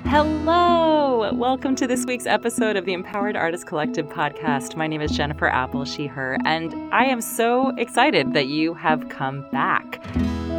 Hello! Welcome to this week's episode of the Empowered Artist Collective podcast. My name is Jennifer Apple, she, her, and I am so excited that you have come back.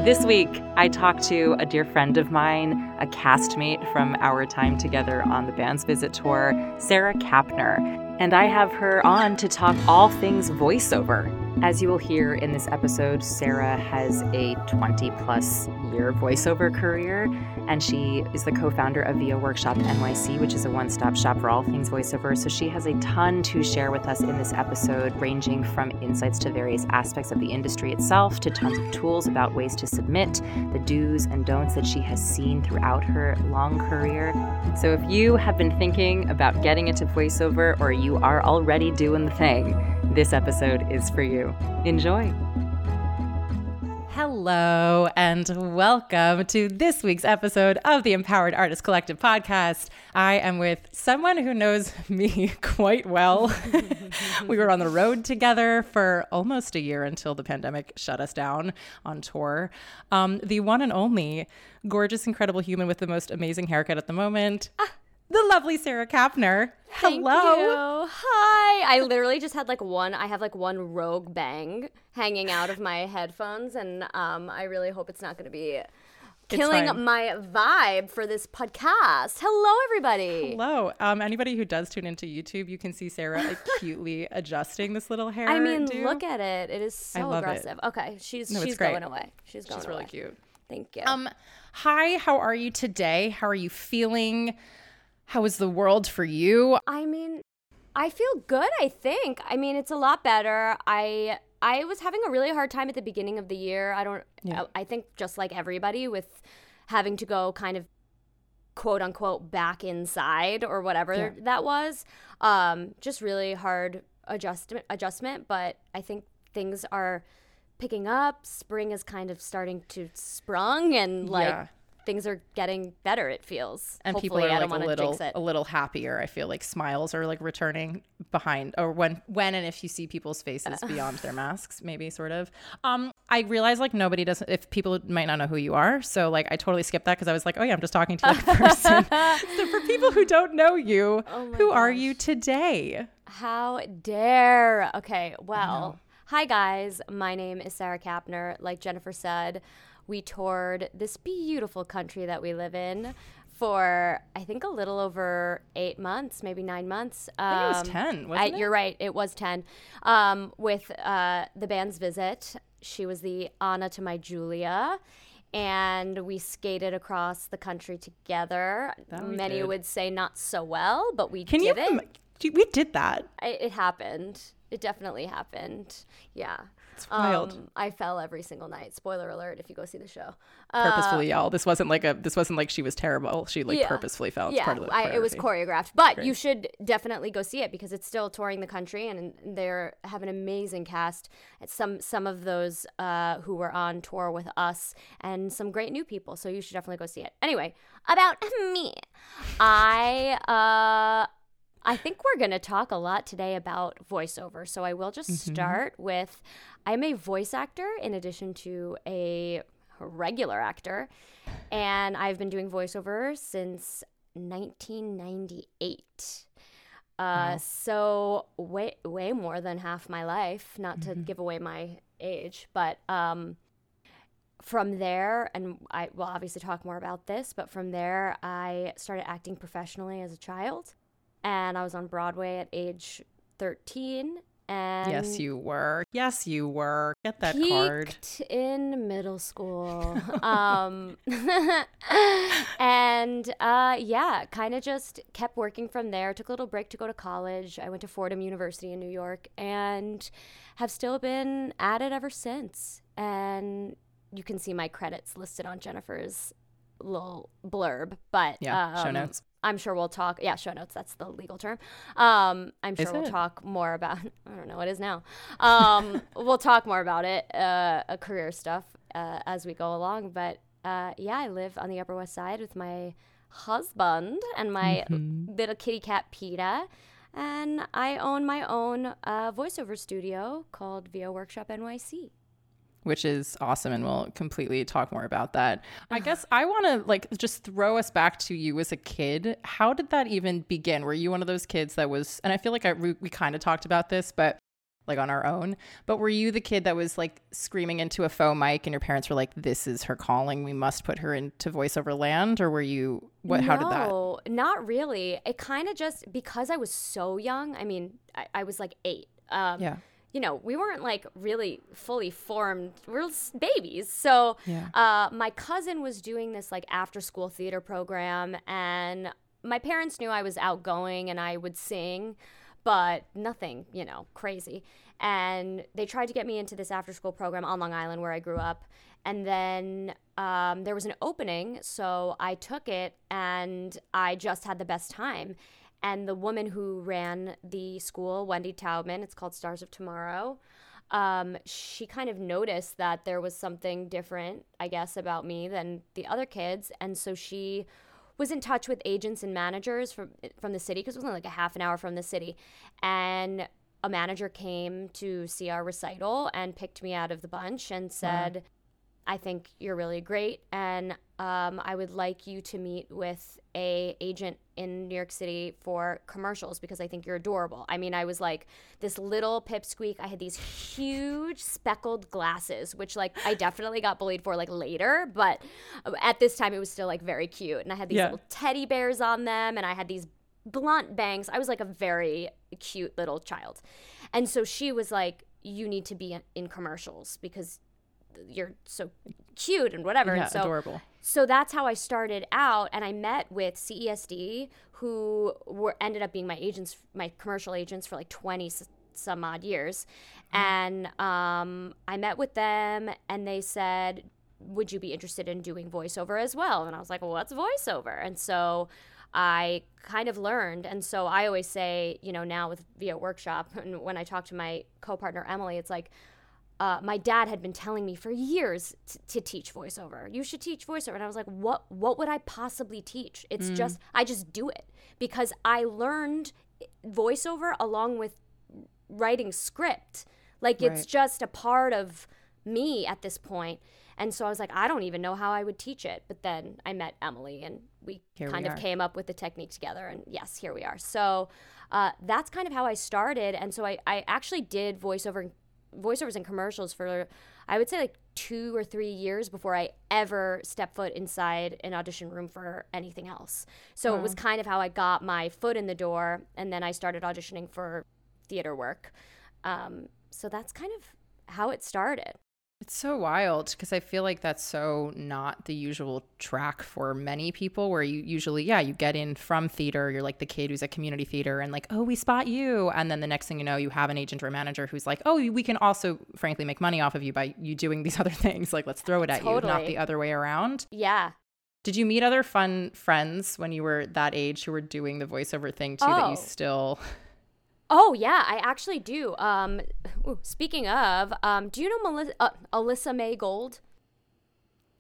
This week, I talked to a dear friend of mine, a castmate from our time together on the Band's Visit tour, Sara Kapner, and I have her on to talk all things voiceover. As you will hear in this episode, Sara has a 20 plus year voiceover career, and she is the co founder of VO Workshop NYC, which is a one stop shop for all things voiceover. So she has a ton to share with us in this episode, ranging from insights to various aspects of the industry itself, to tons of tools about ways to submit, the do's and don'ts that she has seen throughout her long career. So if you have been thinking about getting into voiceover or you are already doing the thing, this episode is for you. Enjoy. Hello, and welcome to this week's episode of the Empowered Artist Collective podcast. I am with someone who knows me quite well. we were on the road together for almost a year until the pandemic shut us down on tour. Um, the one and only gorgeous, incredible human with the most amazing haircut at the moment. Ah the lovely Sara Kapner. Hello. Hi. I literally just had like one, I have like one rogue bang hanging out of my headphones, and um, I really hope it's not going to be killing my vibe for this podcast. Hello, everybody. Hello. Um, anybody who does tune into YouTube, you can see Sara acutely adjusting this little hair. I mean, do. look at it. It is so aggressive. It. Okay, she's no, she's going away. She's going she's away. really cute. Thank you. Um, hi. How are you today? How are you feeling? How is the world for you? I mean, I feel good, I think. I mean, it's a lot better. I I was having a really hard time at the beginning of the year. I don't yeah. I, I think just like everybody with having to go kind of quote unquote back inside or whatever yeah. that was. Um, just really hard adjustment adjustment, but I think things are picking up. Spring is kind of starting to sprung and like yeah things are getting better. It feels, and Hopefully, people are like a little a little happier. I feel like smiles are like returning behind, or when when and if you see people's faces beyond their masks, maybe sort of. Um, I realize like nobody doesn't. If people might not know who you are, so like I totally skipped that because I was like, oh yeah, I'm just talking to like a person. so for people who don't know you, oh who gosh. are you today? How dare? Okay, well. Hi, guys. My name is Sara Kapner. Like Jennifer said, we toured this beautiful country that we live in for I think a little over eight months, maybe nine months. Um, I think it was um, ten. Wasn't I, it? You're right. It was ten. Um, with uh, the band's visit, she was the Anna to my Julia, and we skated across the country together. Many did. would say not so well, but we Can did you, it. We did that. It happened. It definitely happened. Yeah. It's wild. Um, I fell every single night. Spoiler alert! If you go see the show, purposefully, uh, y'all. This wasn't like a. This wasn't like she was terrible. She like yeah, purposefully fell. It's yeah, part of the I, it was choreographed. But Great. you should definitely go see it because it's still touring the country and they have an amazing cast. Some some of those uh, who were on tour with us and some great new people. So you should definitely go see it. Anyway, about me, I. Uh, I think we're going to talk a lot today about voiceover. So I will just mm-hmm. start with I'm a voice actor in addition to a regular actor. And I've been doing voiceover since 1998. Uh, wow. So way way more than half my life. Not to mm-hmm. give away my age, but um, from there, and I will obviously talk more about this. But from there, I started acting professionally as a child, and I was on Broadway at age 13 and yes, you were. Yes, you were. Get that card. in middle school. um, and uh, yeah, kind of just kept working from there. Took a little break to go to college. I went to Fordham University in New York and have still been at it ever since. And you can see my credits listed on Jennifer's little blurb. But yeah, um, show notes. I'm sure we'll talk. Yeah, show notes. That's the legal term. Um, I'm sure is we'll it? talk more about. I don't know what is now. Um, we'll talk more about it, uh, career stuff uh, as we go along. But uh, yeah, I live on the Upper West Side with my husband and my mm-hmm. little kitty cat Peta, and I own my own uh, voiceover studio called VO Workshop NYC. Which is awesome and we'll completely talk more about that. I guess I want to like just throw us back to you as a kid. How did that even begin? Were you one of those kids that was and I feel like I we, we kind of talked about this, but like on our own. But were you the kid that was like screaming into a faux mic and your parents were like, This is her calling, we must put her into voiceover land? Or were you what no, how did that? No, not really. It kind of just because I was so young, I mean, I, I was like eight. Um, yeah you know, we weren't like really fully formed. We are babies. So yeah. uh, my cousin was doing this like after school theater program, and my parents knew I was outgoing and I would sing, but nothing, you know, crazy. And they tried to get me into this after school program on Long Island where I grew up. And then um, there was an opening, so I took it and I just had the best time. And the woman who ran the school, Wendy Taubman, it's called Stars of Tomorrow, um, she kind of noticed that there was something different, I guess, about me than the other kids. And so she was in touch with agents and managers from from the city because it was only like a half an hour from the city, and a manager came to see our recital and picked me out of the bunch and said, wow. "I think you're really great, and um, I would like you to meet with a agent in New York City for commercials because I think you're adorable. I mean, I was like this little pipsqueak. I had these huge speckled glasses, which like I definitely got bullied for like later, but at this time it was still like very cute. And I had these yeah. little teddy bears on them, and I had these blunt bangs. I was like a very cute little child, and so she was like, "You need to be in commercials because." You're so cute and whatever. Yeah, and so adorable so that's how I started out, and I met with CESD, who were ended up being my agents, my commercial agents for like twenty some odd years, mm. and um, I met with them, and they said, "Would you be interested in doing voiceover as well?" And I was like, well, "What's voiceover?" And so I kind of learned. And so I always say, you know, now with VO Workshop, and when I talk to my co partner, Emily, it's like, uh, my dad had been telling me for years t- to teach voiceover. You should teach voiceover, and I was like, "What? What would I possibly teach? It's mm. just I just do it because I learned voiceover along with writing script. Like right. it's just a part of me at this point. And so I was like, I don't even know how I would teach it. But then I met Emily, and we here kind we of came up with the technique together. And yes, here we are. So uh, that's kind of how I started. And so I, I actually did voiceover voiceovers and commercials for I would say like two or three years before I ever stepped foot inside an audition room for anything else. So it was kind of how I got my foot in the door, and then I started auditioning for theater work. Um, so that's kind of how it started. It's so wild because I feel like that's so not the usual track for many people where you usually, yeah, you get in from theater, you're like the kid who's at community theater and like, oh, we spot you. And then the next thing you know, you have an agent or a manager who's like, oh, we can also, frankly, make money off of you by you doing these other things. Like, let's throw it at totally. you, not the other way around. Yeah. Did you meet other fun friends when you were that age who were doing the voiceover thing too oh. that you oh. still Oh yeah, I actually do. Um, ooh, speaking of, um, do you know Melissa, uh, Alyssa May Gold?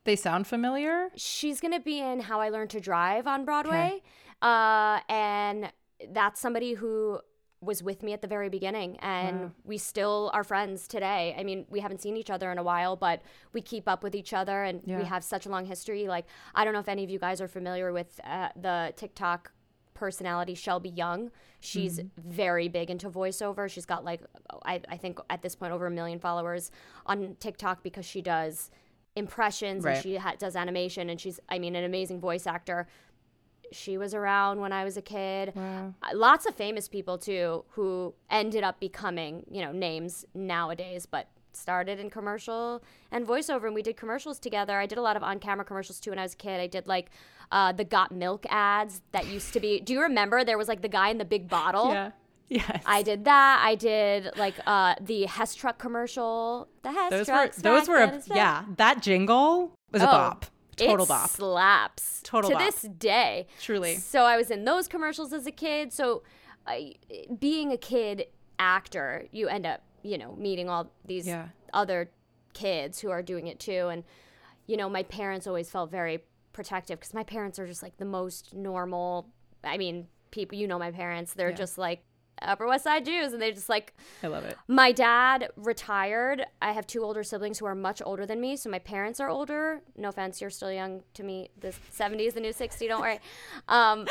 They sound familiar. She's gonna be in How I Learned to Drive on Broadway, okay. uh, and that's somebody who was with me at the very beginning, and wow. we still are friends today. I mean, we haven't seen each other in a while, but we keep up with each other, and yeah. we have such a long history. Like, I don't know if any of you guys are familiar with uh, the TikTok personality, Shelby Young. She's mm-hmm. very big into voiceover. She's got like, I, I think at this point, over a million followers on TikTok because she does impressions right. and she ha- does animation and she's, I mean, an amazing voice actor. She was around when I was a kid. Wow. Uh, lots of famous people too who ended up becoming, you know, names nowadays, but started in commercial and voiceover and we did commercials together. I did a lot of on-camera commercials too when I was a kid. I did like uh, the got milk ads that used to be do you remember there was like the guy in the big bottle? Yeah. Yes. I did that. I did like uh, the Hess truck commercial. The Hess those truck. Were, those were a, yeah. That jingle was oh, a bop. Total it bop. Slaps. Total to bop. this day. Truly. So I was in those commercials as a kid. So I, being a kid actor, you end up you know meeting all these yeah other kids who are doing it too. And, you know, my parents always felt very protective because my parents are just like the most normal. I mean, people, you know, my parents, they're yeah. just like Upper West Side Jews, and they're just like. I love it. My dad retired. I have two older siblings who are much older than me, so my parents are older. No offense, you're still young to me. The 70 is the new 60. Don't worry. Um,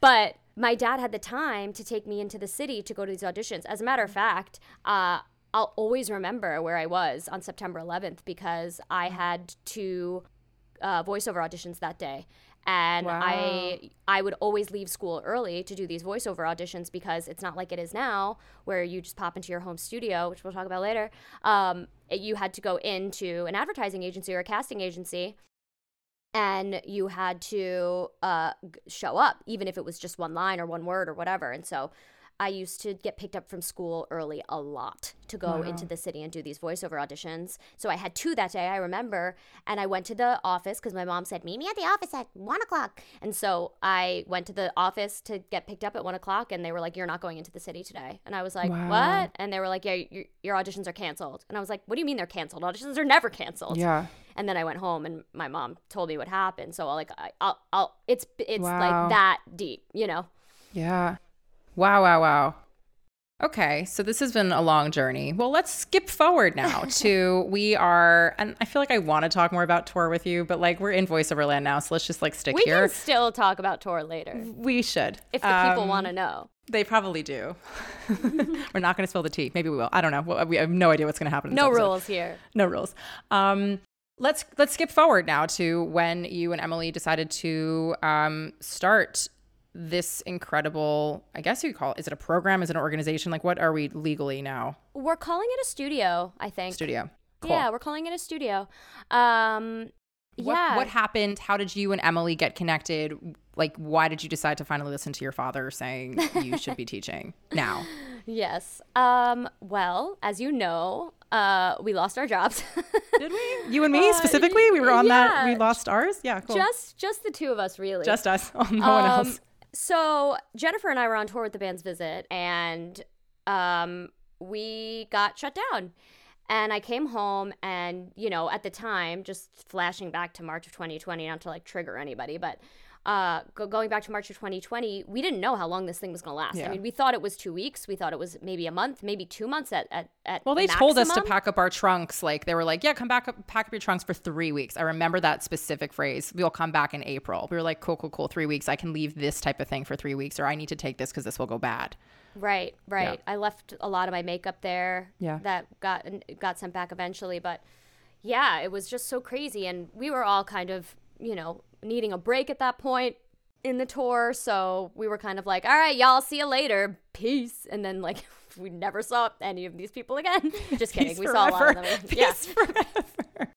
but my dad had the time to take me into the city to go to these auditions. As a matter of fact, uh, I'll always remember where I was on September 11th because I had two uh, voiceover auditions that day. And Wow. I I would always leave school early to do these voiceover auditions because it's not like it is now where you just pop into your home studio, which we'll talk about later. Um, you had to go into an advertising agency or a casting agency and you had to uh, show up, even if it was just one line or one word or whatever. And so I used to get picked up from school early a lot to go into the city and do these voiceover auditions. So I had two that day, I remember. And I went to the office because my mom said, Meet me at the office at one o'clock. And so I went to the office to get picked up at one o'clock. And they were like, You're not going into the city today. And I was like, Wow. What? And they were like, Yeah, your, your auditions are canceled. And I was like, What do you mean they're canceled? Auditions are never canceled. Yeah. And then I went home and my mom told me what happened. So like I, I'll, I'll, it's, it's Wow. like that deep, you know? Yeah. Wow, wow, wow. Okay, so this has been a long journey. Well, let's skip forward now to we are, and I feel like I want to talk more about tour with you, but like we're in voiceover land now, so let's just like stick We here. We can still talk about tour later we should. if the people Um, want to know. They probably do. we're not going to spill the tea. Maybe we will. I don't know. We have no idea what's going to happen. In No episode. rules here. no rules. Um, let's let's skip forward now to when you and Emily decided to um, start this incredible. I guess you call it. Is it a program? Is it an organization? Like, what are we legally now? We're calling it a studio, I think. Studio. Cool. Yeah, we're calling it a studio. Um, What, yeah. what happened? How did you and Emily get connected? Like, why did you decide to finally listen to your father saying you should be teaching now? Yes. Um, well, as you know, uh, we lost our jobs. Did we? You and me Uh, specifically? We were on that. We lost ours. Yeah, cool. just, just the two of us, really. Just us. Oh, no one Um, else. So Jennifer and I were on tour with the band's visit, and um, we got shut down. And I came home, and you know, at the time, just flashing back to March of 2020, not to like trigger anybody, but uh, go- going back to March of 2020, we didn't know how long this thing was going to last. Yeah. I mean, we thought it was two weeks. We thought it was maybe a month, maybe two months at at, at Well, they told us to pack up our trunks. Like they were like, "Yeah, come back up, pack up your trunks for three weeks." I remember that specific phrase. We'll come back in April. We were like, "Cool, cool, cool. Three weeks. I can leave this type of thing for three weeks, or I need to take this because this will go bad." Right, right. I left a lot of my makeup there. Yeah. That got got sent back eventually, but yeah, it was just so crazy, and we were all kind of you know needing a break at that point in the tour, so we were kind of like, all right, y'all, see you later, peace, and then like. We never saw any of these people again. Just kidding. Peace we saw a lot of forever. them. Yeah. Peace forever.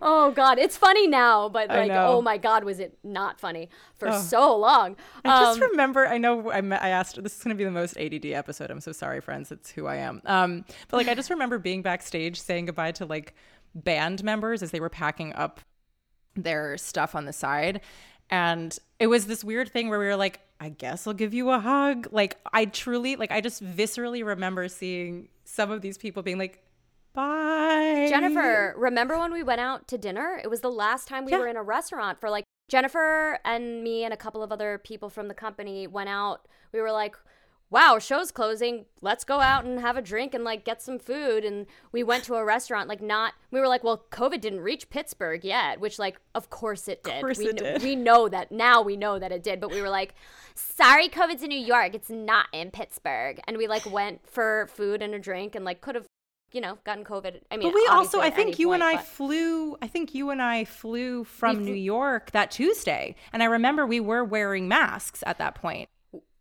Oh God, it's funny now, but like, oh my God, was it not funny for Oh. so long? I just Um, remember. I know. I, I asked. This is going to be the most ADD episode. I'm so sorry, friends. It's who I am. Um, but like, I just remember being backstage saying goodbye to like band members as they were packing up their stuff on the side, and it was this weird thing where we were like, "I guess I'll give you a hug." Like, I truly, like, I just viscerally remember seeing some of these people being like, "Bye, Jennifer, remember when we went out to dinner? It was the last time we Yeah. were in a restaurant for like Jennifer and me and a couple of other people from the company went out. We were like, wow, show's closing. Let's go out and have a drink and like get some food. And we went to a restaurant, like not, we were like, well, COVID didn't reach Pittsburgh yet, which like, of course it did. course we, it did. we know that now we know that it did, but we were like, sorry, COVID's in New York. It's not in Pittsburgh. And we like went for food and a drink and like could have, you know, gotten COVID. I mean, But we also, I think you and I but- flew. I think you and I flew from New York that Tuesday, and I remember we were wearing masks at that point.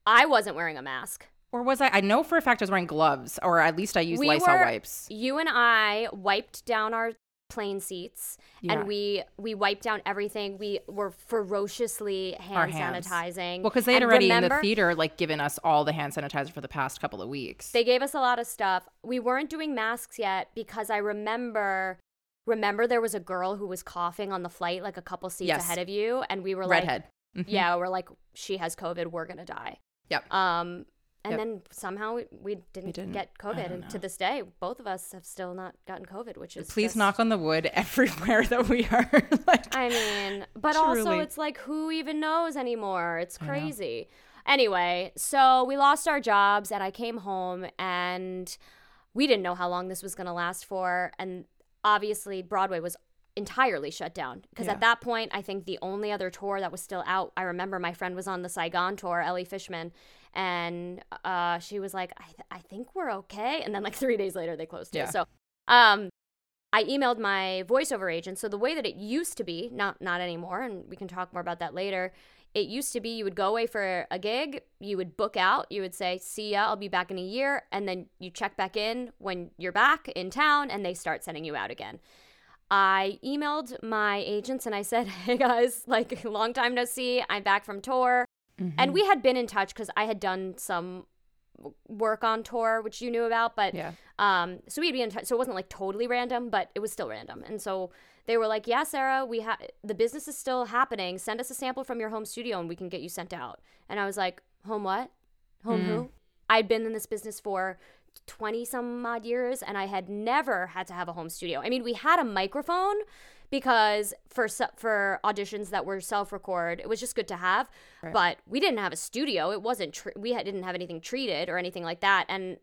I wasn't wearing a mask. Or was I? I know for a fact I was wearing gloves, or at least I used We Lysol were- wipes. You and I wiped down our plane seats Yeah. and we we wiped down everything. We were ferociously hand sanitizing. Well, because they had And already in the theater like given us all the hand sanitizer for the past couple of weeks. They gave us a lot of stuff. We weren't doing masks yet because I remember remember there was a girl who was coughing on the flight like a couple seats Yes. ahead of you and we were Redhead. like Mhm. yeah, we're like she has covid, we're going to die. Yep. Um and Yep. then somehow we, we, didn't, didn't. get COVID, and to this day, both of us have still not gotten COVID, which is Please just- knock on the wood everywhere that we are. like, I mean, but also it's like who even knows anymore? It's crazy. Anyway, so we lost our jobs and I came home and we didn't know how long this was going to last for. And obviously, Broadway was entirely shut down. Because Yeah. at that point i think the only other tour that was still out i remember my friend was on the saigon tour ellie fishman and uh, she was like I, th- I think we're okay. And then like three days later they closed Yeah. it so um, i emailed my voiceover agent. So the way that it used to be not not anymore and we can talk more about that later it used to be you would go away for a gig you would book out you would say see ya i'll be back in a year and then you check back in when you're back in town and they start sending you out again I emailed my agents and I said, "Hey guys, like long time no see. I'm back from tour." Mm-hmm. And we had been in touch cuz I had done some work on tour which you knew about, but Yeah. um so we'd be in touch so it wasn't like totally random, but it was still random. And so they were like, "Yeah, Sara, we have the business is still happening. Send us a sample from your home studio and we can get you sent out." And I was like, "Home what? Home who?" I'd been in this business for 20 some odd years and I had never had to have a home studio. I mean, we had a microphone because for for auditions that were self-record, it was just good to have, but we didn't have a studio. It wasn't tr- we had, didn't have anything treated or anything like that and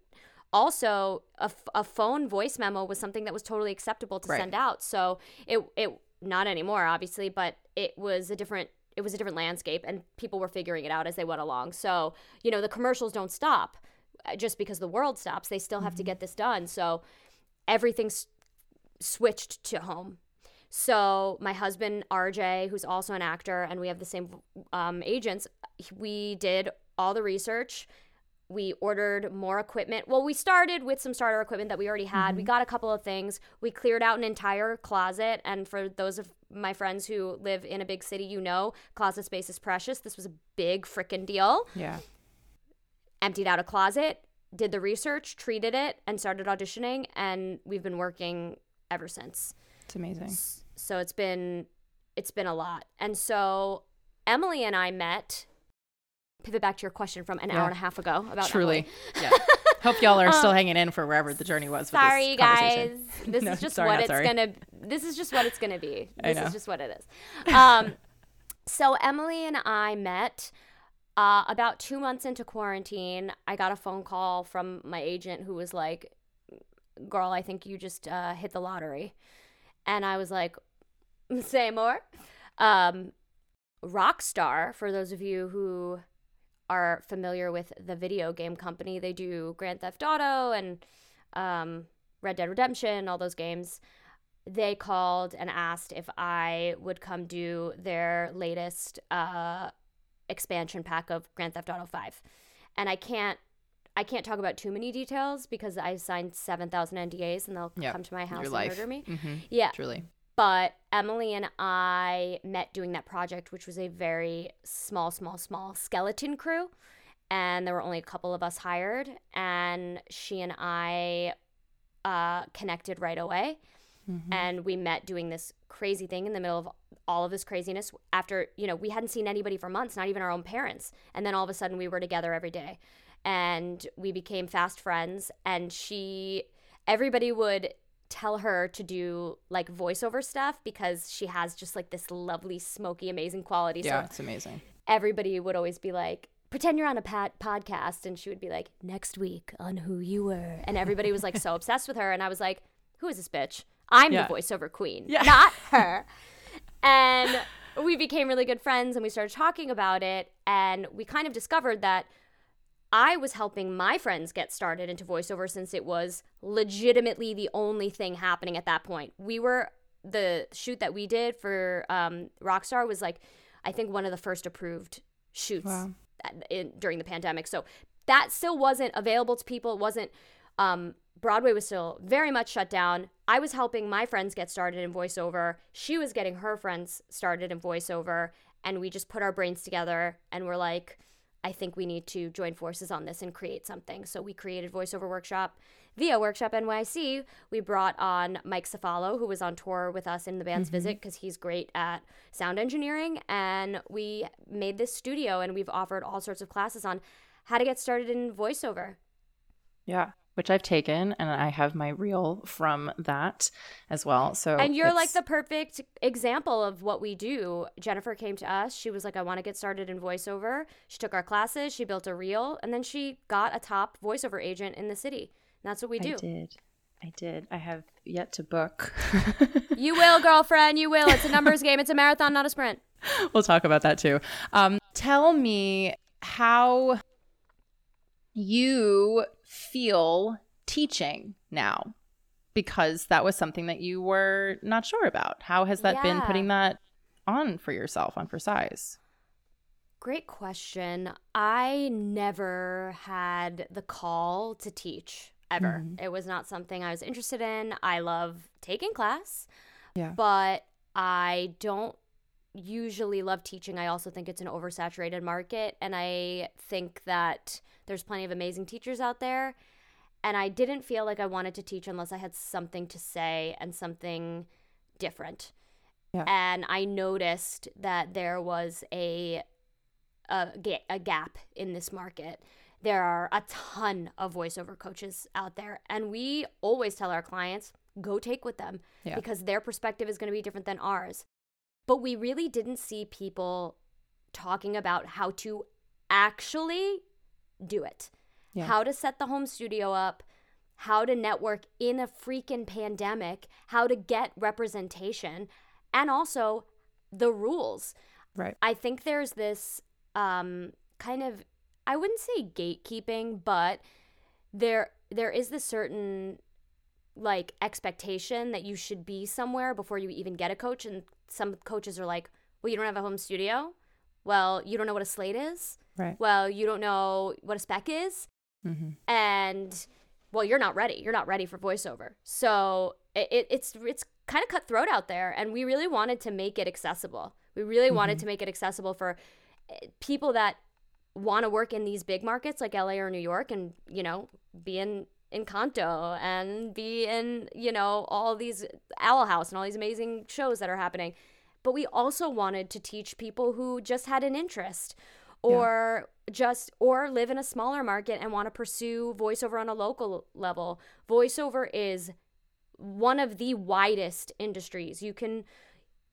also a, f- a phone voice memo was something that was totally acceptable to Right. send out. So it it not anymore obviously, but it was a different it was a different landscape and people were figuring it out as they went along. So, you know, the commercials don't stop Uh, just because the world stops. They still have to mm-hmm. get this done. So everything's switched to home. So my husband RJ, who's also an actor, and we have the same um, agents. We did all the research. We ordered more equipment. Well, we started with some starter equipment that we already had. We mm-hmm. got a couple of things. We cleared out an entire closet. And for those of my friends who live in a big city, you know, closet space is precious. This was a big freaking deal Yeah. Emptied out a closet, did the research, treated it, and started auditioning. And we've been working ever since. It's amazing. So it's been it's been a lot. And so Emily and I met. Pivot back to your question from an Yeah. hour and a half ago about Truly. Emily. Yeah. Hope y'all are still hanging in for wherever the journey was. With Um, Sorry, this guys. This No, is just sorry, what it's sorry. gonna. This is just what it's gonna be. This is just what it is. Um, so Emily and I met uh, about two months into quarantine. I got a phone call from my agent who was like, "Girl, I think you just uh, hit the lottery," and I was like, "Say more." Um, Rockstar, for those of you who are familiar with the video game company, they do Grand Theft Auto and um, Red Dead Redemption, all those games. They called and asked if I would come do their latest uh, expansion pack of Grand Theft Auto 5. And I can't I can't talk about too many details because I signed 7,000 NDAs and they'll Yep. come to my house Your and life. murder me. hmm Yeah. Truly. But Emily and I met doing that project, which was a very small, small, small skeleton crew. And there were only a couple of us hired. And she and I uh, connected right away. Mhm. And we met doing this crazy thing in the middle of all of this craziness after, you know, we hadn't seen anybody for months, not even our own parents. And then all of a sudden we were together every day. And we became fast friends. And she, everybody would tell her to do like voiceover stuff because she has just like this lovely, smoky, amazing quality. Yeah, So it's amazing. everybody would always be like, pretend you're on a pat- podcast. And she would be like, next week on who you were. And everybody was like so obsessed with her. And I was like, who is this bitch? I'm Yeah. the voiceover queen, Yeah. not her. and we became really good friends and we started talking about it. And we kind of discovered that I was helping my friends get started into voiceover since it was legitimately the only thing happening at that point. We were the shoot that we did for um, Rockstar was like, I think one of the first approved shoots Wow. in, during the pandemic. So that still wasn't available to people. It wasn't. Um, Broadway was still very much shut down. I was helping my friends get started in voiceover. She was getting her friends started in voiceover, and we just put our brains together and we're like, I think we need to join forces on this and create something. So we created Voiceover Workshop VO Workshop NYC. We brought on Mike Cefalo, who was on tour with us in the band's visit because he's great at sound engineering. And we made this studio and we've offered all sorts of classes on how to get started in voiceover. Yeah. Which I've taken, and I have my reel from that as well. So And you're like the perfect example of what we do. Jennifer came to us. She was like, I want to get started in voiceover. She took our classes, she built a reel, and then she got a top voiceover agent in the city. And that's what we do. I did. I did. I have yet to book. you will, girlfriend. You will. It's a numbers game. It's a marathon, not a sprint. We'll talk about that too. Um, tell me how you feel teaching now because that was something that you were not sure about. How has that yeah. been putting that on for yourself, on for size? Great question. I never had the call to teach ever. Mm-hmm. It was not something I was interested in. I love taking class. Yeah. But I don't usually love teaching. I also think it's an oversaturated market and I think that there's plenty of amazing teachers out there and I didn't feel like I wanted to teach unless I had something to say and something different. Yeah. And I noticed that there was a a, a gap in this market there are a ton of voiceover coaches out there, and we always tell our clients go take with them yeah. because their perspective is going to be different than ours. But we really didn't see people talking about how to actually do it, yeah. how to set the home studio up, how to network in a freaking pandemic, how to get representation, and also the rules. Right. I think there's this um, kind of I wouldn't say gatekeeping, but there there is this certain like expectation that you should be somewhere before you even get a coach and some coaches are like, "Well, you don't have a home studio? Well, you don't know what a slate is? Right. Well, you don't know what a spec is?" Mm-hmm. And well, you're not ready. You're not ready for voiceover. So it, it, it's it's kind of cutthroat out there, and we really wanted to make it accessible. We really mm-hmm. wanted to make it accessible for eh, people that want to work in these big markets like LA or New York and, you know, be in Encanto and be in, you know, all these Owl House and all these amazing shows that are happening. But we also wanted to teach people who just had an interest or yeah. just or live in a smaller market and want to pursue voiceover on a local level. Voiceover is one of the widest industries. You can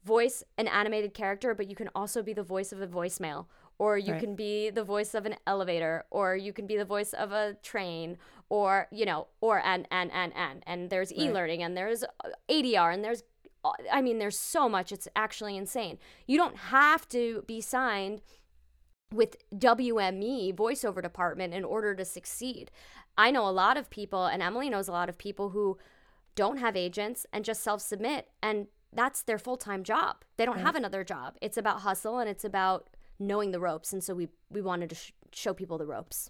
voice an animated character, but you can also be the voice of a voicemail or you right. can be the voice of an elevator or you can be the voice of a train or you know or and and and and and there's e-learning and there's uh, ADR and there's uh, I mean there's so much it's actually insane. You don't have to be signed with WME voiceover department in order to succeed. I know a lot of people and Emily knows a lot of people who don't have agents and just self-submit and that's their full-time job. They don't right. have another job. It's about hustle and it's about knowing the ropes and so we we wanted to sh- show people the ropes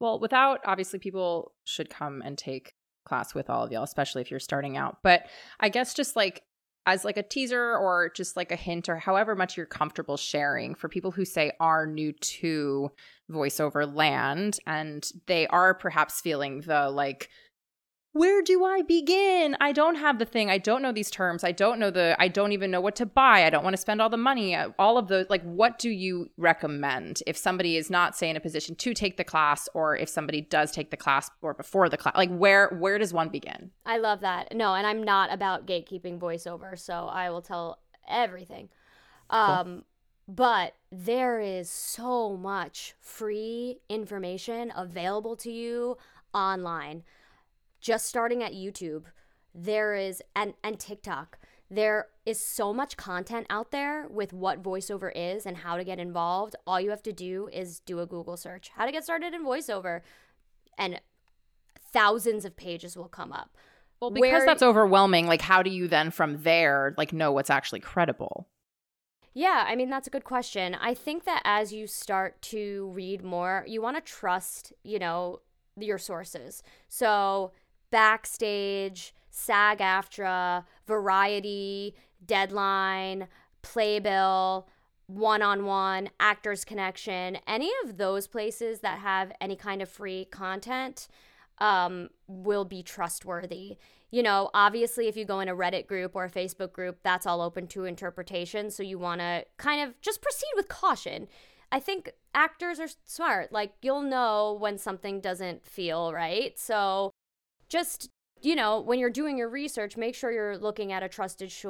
well without obviously people should come and take class with all of y'all especially if you're starting out but i guess just like as like a teaser or just like a hint or however much you're comfortable sharing for people who say are new to voiceover land and they are perhaps feeling the like where do I begin? I don't have the thing. I don't know these terms. I don't know the, I don't even know what to buy. I don't want to spend all the money. All of those, like, what do you recommend if somebody is not, say, in a position to take the class or if somebody does take the class or before the class? Like, where, where does one begin? I love that. No, and I'm not about gatekeeping voiceover, so I will tell everything. Um, cool. But there is so much free information available to you online just starting at YouTube, there is and and TikTok. There is so much content out there with what voiceover is and how to get involved. All you have to do is do a Google search. How to get started in voiceover and thousands of pages will come up. Well, because Where, that's overwhelming, like how do you then from there like know what's actually credible? Yeah, I mean that's a good question. I think that as you start to read more, you want to trust, you know, your sources. So Backstage, SAG AFTRA, Variety, Deadline, Playbill, one on one, Actors Connection, any of those places that have any kind of free content um, will be trustworthy. You know, obviously, if you go in a Reddit group or a Facebook group, that's all open to interpretation. So you want to kind of just proceed with caution. I think actors are smart. Like, you'll know when something doesn't feel right. So just you know, when you're doing your research, make sure you're looking at a trusted sh-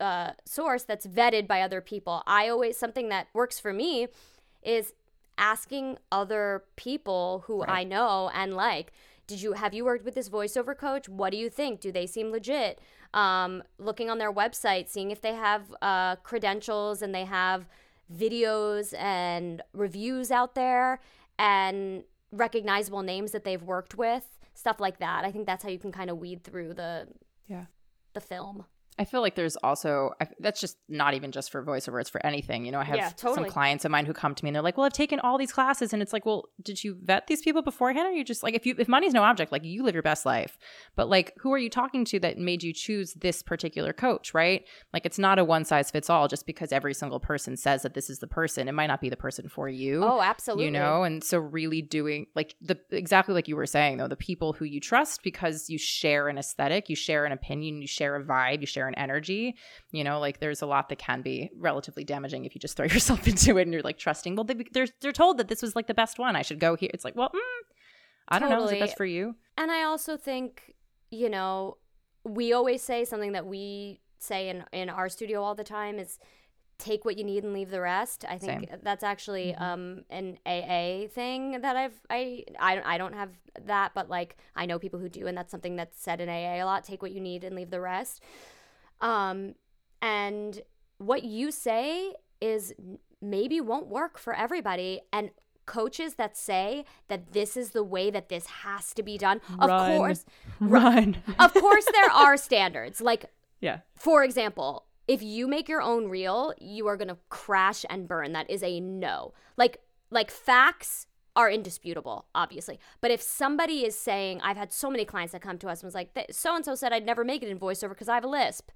uh, source that's vetted by other people. I always, something that works for me is asking other people who right. I know and like, did you have you worked with this voiceover coach? What do you think? Do they seem legit? Um, looking on their website, seeing if they have uh, credentials and they have videos and reviews out there and recognizable names that they've worked with stuff like that. I think that's how you can kind of weed through the yeah the film. I feel like there's also that's just not even just for voiceover; it's for anything. You know, I have yeah, totally. some clients of mine who come to me and they're like, "Well, I've taken all these classes," and it's like, "Well, did you vet these people beforehand, or you just like if you if money's no object, like you live your best life, but like who are you talking to that made you choose this particular coach, right? Like it's not a one size fits all. Just because every single person says that this is the person, it might not be the person for you. Oh, absolutely. You know, and so really doing like the exactly like you were saying though, the people who you trust because you share an aesthetic, you share an opinion, you share a vibe, you share an energy you know like there's a lot that can be relatively damaging if you just throw yourself into it and you're like trusting well they, they're they're told that this was like the best one i should go here it's like well mm, i don't know is it best for you and i also think you know we always say something that we say in in our studio all the time is take what you need and leave the rest. I think Same. that's actually mm-hmm. um, an AA thing that I've I I I don't have that, but like I know people who do, and that's something that's said in AA a lot. Take what you need and leave the rest. Um, and what you say is maybe won't work for everybody. And coaches that say that this is the way that this has to be done, of run, course, run. of course, there are standards. Like, yeah. For example, if you make your own reel, you are gonna crash and burn. That is a no. Like, like facts are indisputable, obviously. But if somebody is saying, I've had so many clients that come to us and was like, so and so said I'd never make it in voiceover because I have a lisp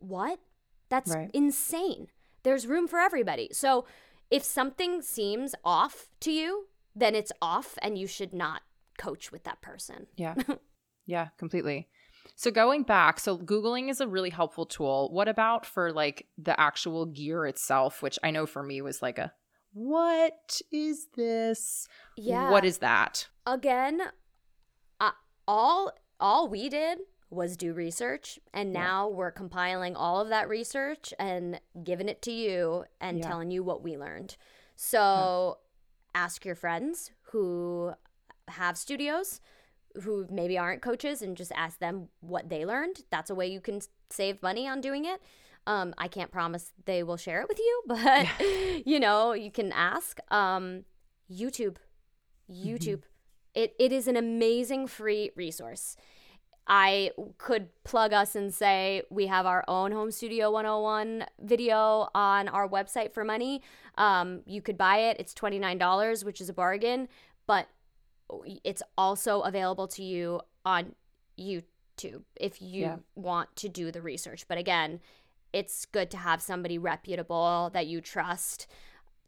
what? That's right. insane. There's room for everybody. So if something seems off to you, then it's off and you should not coach with that person. Yeah. yeah, completely. So going back, so Googling is a really helpful tool. What about for like the actual gear itself, which I know for me was like a what is this? Yeah. What is that? Again, uh, all all we did was do research and now yeah. we're compiling all of that research and giving it to you and yeah. telling you what we learned so yeah. ask your friends who have studios who maybe aren't coaches and just ask them what they learned that's a way you can save money on doing it um, i can't promise they will share it with you but you know you can ask um, youtube mm-hmm. youtube mm-hmm. it, it is an amazing free resource I could plug us and say we have our own Home Studio 101 video on our website for money. Um, you could buy it, it's $29, which is a bargain, but it's also available to you on YouTube if you yeah. want to do the research. But again, it's good to have somebody reputable that you trust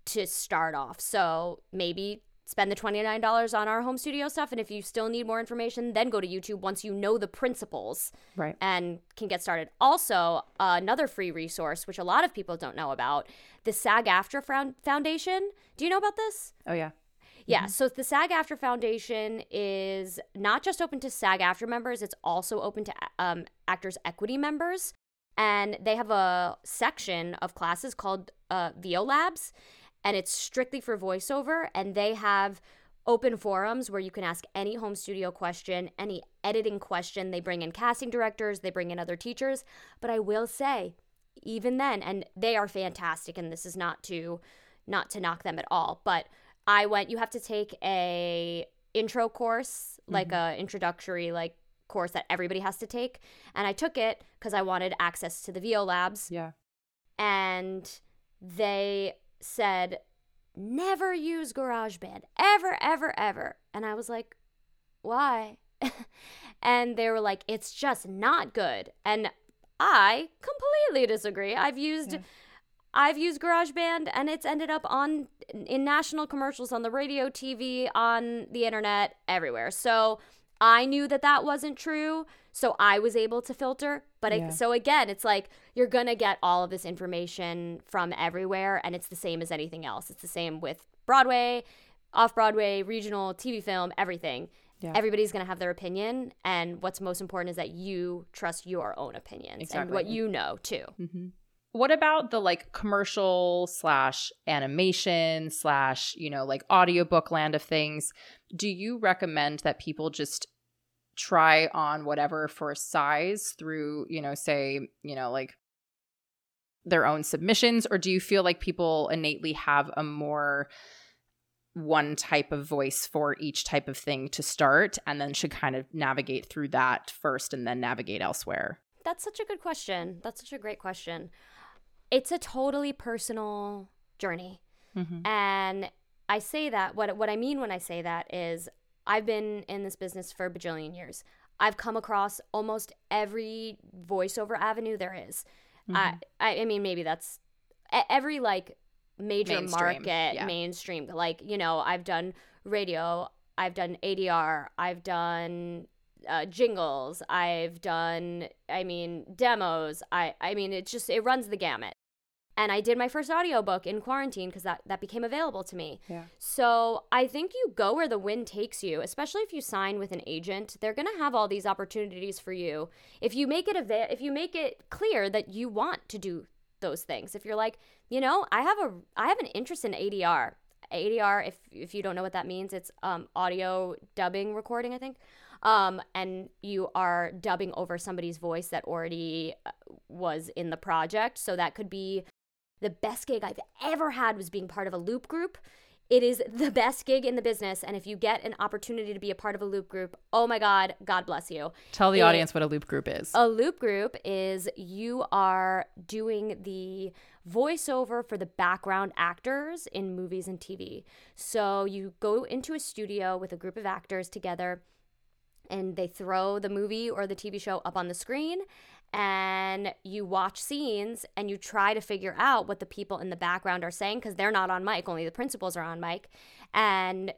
to start off. So maybe spend the $29 on our home studio stuff and if you still need more information then go to youtube once you know the principles right. and can get started. Also uh, another free resource which a lot of people don't know about the SAG-AFTRA foundation. Do you know about this? Oh yeah. Yeah, mm-hmm. so the SAG AFTRA Foundation is not just open to SAG AFTRA members; it's also open to um, Actors Equity members, and they have a section of classes called uh, VO Labs, and it's strictly for voiceover. And they have open forums where you can ask any home studio question, any editing question. They bring in casting directors, they bring in other teachers. But I will say, even then, and they are fantastic, and this is not to not to knock them at all, but I went. You have to take a intro course, mm-hmm. like a introductory like course that everybody has to take, and I took it because I wanted access to the VO labs. Yeah, and they said, never use GarageBand, ever, ever, ever. And I was like, why? and they were like, it's just not good. And I completely disagree. I've used. Yeah. I've used GarageBand and it's ended up on in national commercials on the radio, TV, on the internet, everywhere. So I knew that that wasn't true. So I was able to filter. But yeah. it, so again, it's like you're going to get all of this information from everywhere. And it's the same as anything else. It's the same with Broadway, off Broadway, regional, TV film, everything. yeah. everybody's going to have their opinion. And what's most important is that you trust your own opinions exactly. and what you know too. Mm-hmm. What about the like commercial slash animation slash, you know, like audiobook land of things? Do you recommend that people just try on whatever for size through, you know, say, you know, like their own submissions? Or do you feel like people innately have a more one type of voice for each type of thing to start and then should kind of navigate through that first and then navigate elsewhere? That's such a good question. That's such a great question. It's a totally personal journey. Mm-hmm. And I say that what what I mean when I say that is I've been in this business for a bajillion years. I've come across almost every voiceover avenue there is. Mm-hmm. I I mean maybe that's every like major mainstream. market yeah. mainstream like you know i've done radio i've done adr i've done uh, jingles i've done i mean demos i i mean it just it runs the gamut and i did my first audiobook in quarantine because that that became available to me yeah so i think you go where the wind takes you especially if you sign with an agent they're going to have all these opportunities for you if you make it ava- if you make it clear that you want to do those things. If you're like, you know, I have a I have an interest in ADR. ADR, if if you don't know what that means, it's um, audio dubbing recording, I think. Um, and you are dubbing over somebody's voice that already uh, was in the project. So that could be the best gig I've ever had was being part of a loop group. It is the best gig in the business. And if you get an opportunity to be a part of a loop group, oh my God, God bless you. Tell the it, audience what a loop group is. A loop group is you are doing the voiceover for the background actors in movies and TV. So you go into a studio with a group of actors together and they throw the movie or the TV show up on the screen and you watch scenes and you try to figure out what the people in the background are saying because they're not on mic only the principals are on mic and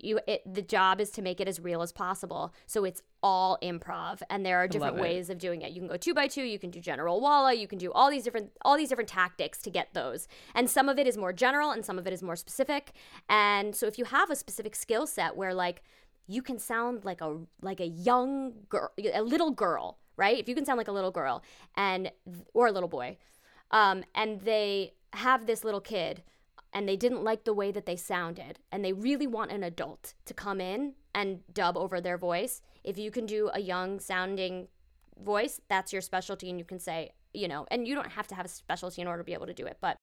you it, the job is to make it as real as possible. So it's all improv and there are different ways of doing it. You can go two by two you can do general walla you can do all these different all these different tactics to get those. And some of it is more general and some of it is more specific. And so if you have a specific skill set where like you can sound like a like a young girl a little girl right? If you can sound like a little girl and or a little boy, um, and they have this little kid and they didn't like the way that they sounded and they really want an adult to come in and dub over their voice if you can do a young sounding voice that's your specialty and you can say you know and you don't have to have a specialty in order to be able to do it but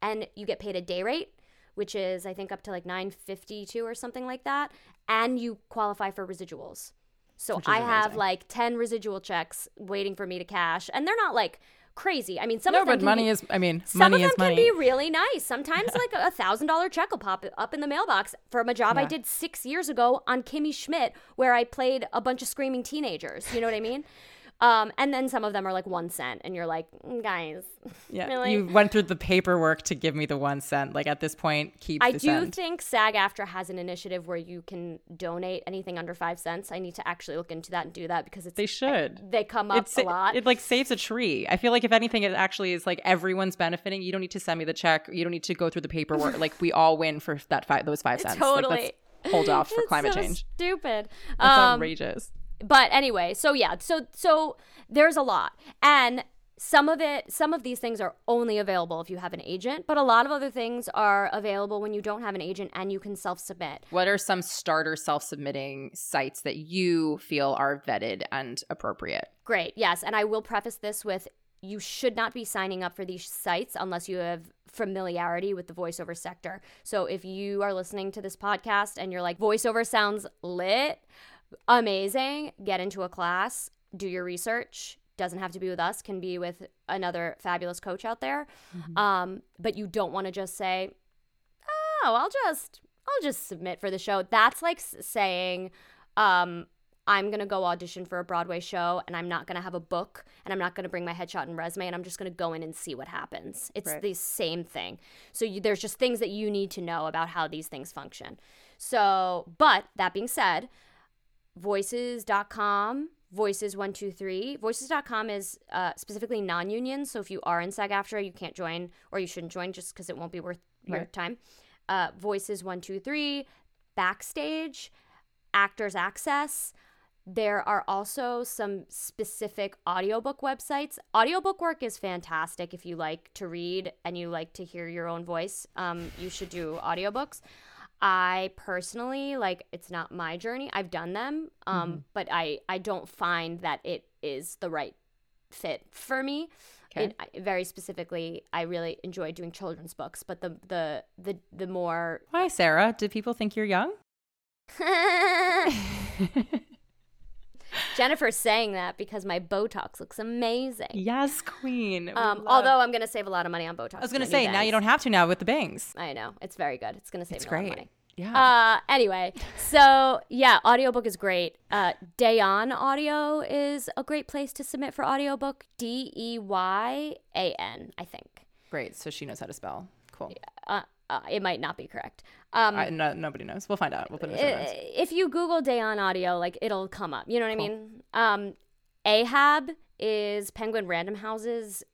and you get paid a day rate which is i think up to like 952 or something like that and you qualify for residuals so I have like 10 residual checks waiting for me to cash. And they're not like crazy. I mean, some no, of them but money be, is. I mean, some money of them can be really nice. Sometimes, like a thousand dollar check will pop up in the mailbox from a job yeah. I did six years ago on Kimmy Schmidt, where I played a bunch of screaming teenagers. You know what I mean? Um, and then some of them are like one cent, and you're like, mm, guys, yeah, really? you went through the paperwork to give me the one cent. Like at this point, keep. I do cent. think SAG-AFTRA has an initiative where you can donate anything under five cents. I need to actually look into that and do that because it's they should. They come up it's, a lot. It, it like saves a tree. I feel like if anything, it actually is like everyone's benefiting. You don't need to send me the check. You don't need to go through the paperwork. like we all win for that five those five cents. Totally. Like, hold off for it's climate so change. Stupid. That's um, outrageous but anyway, so yeah, so so there's a lot. And some of it some of these things are only available if you have an agent but a lot of other things are available when you don't have an agent and you can self-submit. What are some starter self-submitting sites that you feel are vetted and appropriate? Great yes and i will preface this with you should not be signing up for these sites unless you have familiarity with the voiceover sector. So if you are listening to this podcast and you're like voiceover sounds lit amazing. Get into a class, do your research. Doesn't have to be with us, can be with another fabulous coach out there. Mm-hmm. Um, but you don't want to just say, "Oh, I'll just I'll just submit for the show." That's like saying, um, I'm going to go audition for a Broadway show and I'm not going to have a book and I'm not going to bring my headshot and resume and I'm just going to go in and see what happens. It's right. the same thing. So you, there's just things that you need to know about how these things function. So, but that being said, voices.com voices123 voices.com is uh, specifically non-union so if you are in sag-aftra you can't join or you shouldn't join just because it won't be worth your right. time uh, voices123 backstage Actors Access. There are also some specific audiobook websites. Audiobook work is fantastic if you like to read and you like to hear your own voice. Um, you should do audiobooks. I personally like it's not my journey. I've done them, um, mm-hmm. but I I don't find that it is the right fit for me. Okay. It, very specifically, I really enjoy doing children's books, but the the the the more Why, Sara? Do people think you're young? Jennifer's saying that because my Botox looks amazing. Yes, queen. Um, although I'm going to save a lot of money on Botox. I was going to say, now you don't have to now with the bangs. I know. It's very good. It's going to save it's a great. lot of money. Yeah. Uh, anyway, so yeah, audiobook is great. Uh, Deyan Audio is a great place to submit for audiobook. D E Y A N, I think. Great. So she knows how to spell. Cool. Uh, uh, it might not be correct. Um, I, no, nobody knows. We'll find out. We'll put it in the If you Google Deyan Audio, like it'll come up. You know what cool. I mean? Um, Ahab is Penguin Random House's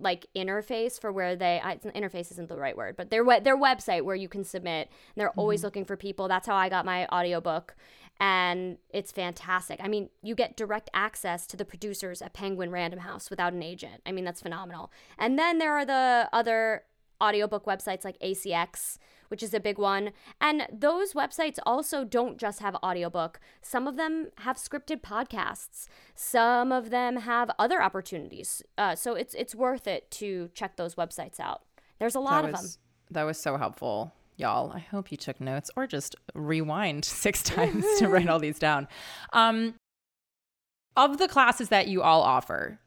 like interface for where they I, interface isn't the right word but their their website where you can submit they're mm-hmm. always looking for people that's how i got my audiobook and it's fantastic i mean you get direct access to the producers at penguin random house without an agent i mean that's phenomenal and then there are the other audiobook websites like ACX, which is a big one. And those websites also don't just have audiobook. Some of them have scripted podcasts. Some of them have other opportunities. Uh, so it's it's worth it to check those websites out. There's a lot of them. That was so helpful. Y'all, I hope you took notes or just rewind six times to write all these down. Um, of the classes that you all offer,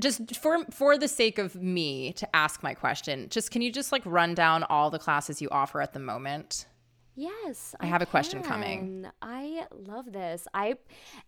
just for for the sake of me to ask my question just can you just like run down all the classes you offer at the moment? Yes i, I have a question coming. i love this. I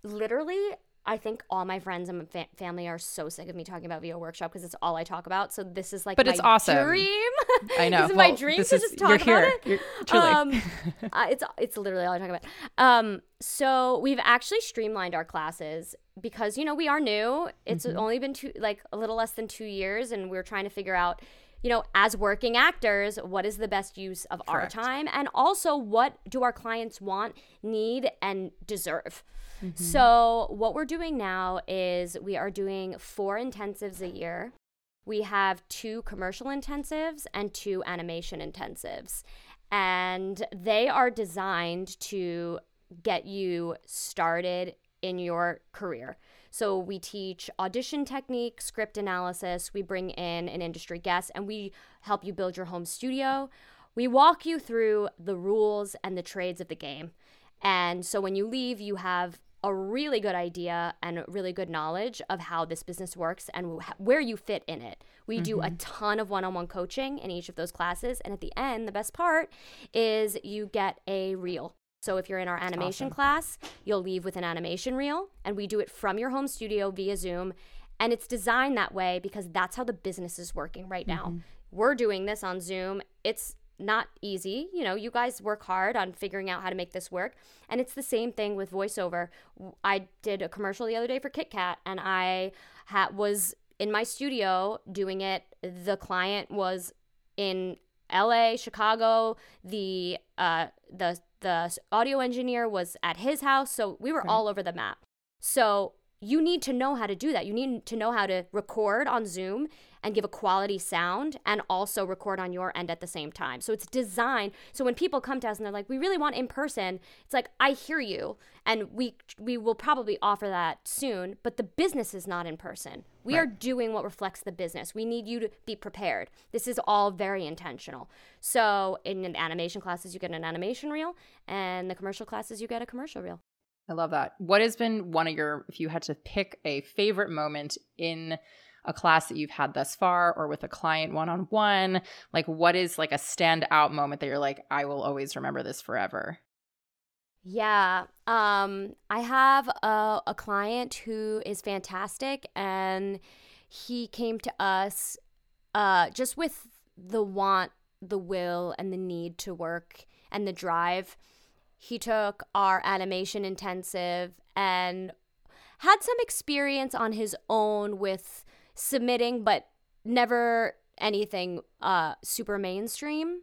literally I think all my friends and fa- family are so sick of me talking about VO workshop because it's all I talk about. So this is like, but it's awesome. Dream. I know. this is well, my dream to is, just talk you're about here. it. You're, truly. Um, uh, it's it's literally all I talk about. Um, so we've actually streamlined our classes because you know we are new. It's mm-hmm. only been two, like a little less than two years, and we're trying to figure out you know, as working actors, what is the best use of Correct. our time? And also, what do our clients want, need, and deserve? Mm-hmm. So, what we're doing now is we are doing four intensives a year. We have two commercial intensives and two animation intensives. And they are designed to get you started in your career. So we teach audition technique, script analysis, we bring in an industry guest, and we help you build your home studio. We walk you through the rules and the trades of the game. And so when you leave, you have a really good idea and really good knowledge of how this business works and where you fit in it. We mm-hmm. do a mm-hmm. ton of one on one coaching in each of those classes. And at the end, the best part is you get a reel. So if you're in our animation awesome. class, you'll leave with an animation reel, and we do it from your home studio via Zoom. And it's designed that way because that's how the business is working right now. Mm-hmm. We're doing this on Zoom. It's not easy. You know, you guys work hard on figuring out how to make this work. And it's the same thing with voiceover. I did a commercial the other day for KitKat and I ha- was in my studio doing it. The client was in LA, Chicago. The uh the the audio engineer was at his house, so we were right. all over the map. So you need to know how to do that. You need to know how to record on Zoom and give a quality sound and also record on your end at the same time. So it's designed so when people come to us and they're like, "We really want in person." It's like, "I hear you." And we we will probably offer that soon, but the business is not in person. We right. are doing what reflects the business. We need you to be prepared. This is all very intentional. So in the animation classes you get an animation reel and the commercial classes you get a commercial reel. I love that. What has been one of your if you had to pick a favorite moment in a class that you've had thus far or with a client one on one? Like, what is like a standout moment that you're like, I will always remember this forever? Yeah. Um, I have a, a client who is fantastic, and he came to us uh, just with the want, the will, and the need to work and the drive. He took our animation intensive and had some experience on his own with submitting, but never anything uh, super mainstream.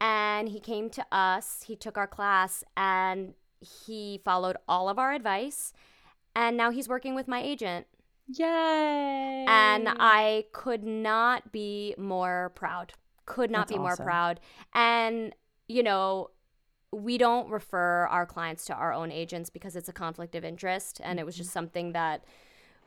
And he came to us, he took our class, and he followed all of our advice and now he's working with my agent. Yay! And I could not be more proud. Could not That's be more awesome. proud. And, you know, we don't refer our clients to our own agents because it's a conflict of interest. And it was Mm-hmm. just something that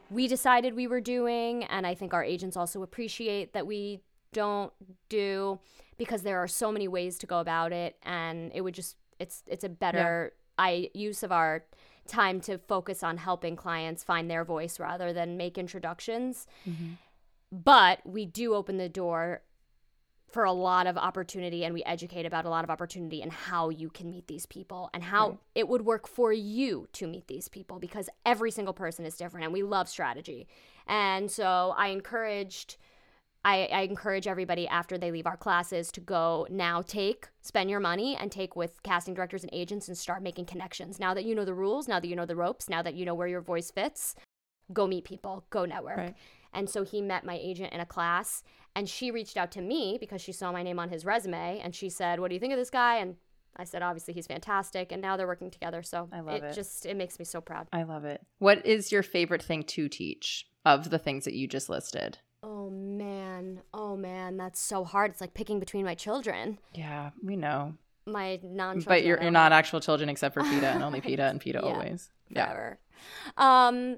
we decided we were doing. And I think our agents also appreciate that we don't do because there are so many ways to go about it. And it would just, it's, it's a better I use of our time to focus on helping clients find their voice rather than make introductions. Mm-hmm. But we do open the door for a lot of opportunity and we educate about a lot of opportunity and how you can meet these people and how Right. it would work for you to meet these people because every single person is different and we love strategy. And so I encouraged I, I encourage everybody after they leave our classes to go now take, spend your money and take with casting directors and agents and start making connections. Now that you know the rules, now that you know the ropes, now that you know where your voice fits, go meet people, go network. Right. And so he met my agent in a class and she reached out to me because she saw my name on his resume and she said, What do you think of this guy? And I said, Obviously, he's fantastic. And now they're working together. So I love it. just, it makes me so proud. I love it. What is your favorite thing to teach of the things that you just listed? Oh, man. Oh, man. That's so hard. It's like picking between my children, Yeah, we know. my non But you're, you're not actual children except for PETA and only PETA and PETA Yeah. always. Yeah. forever. Um,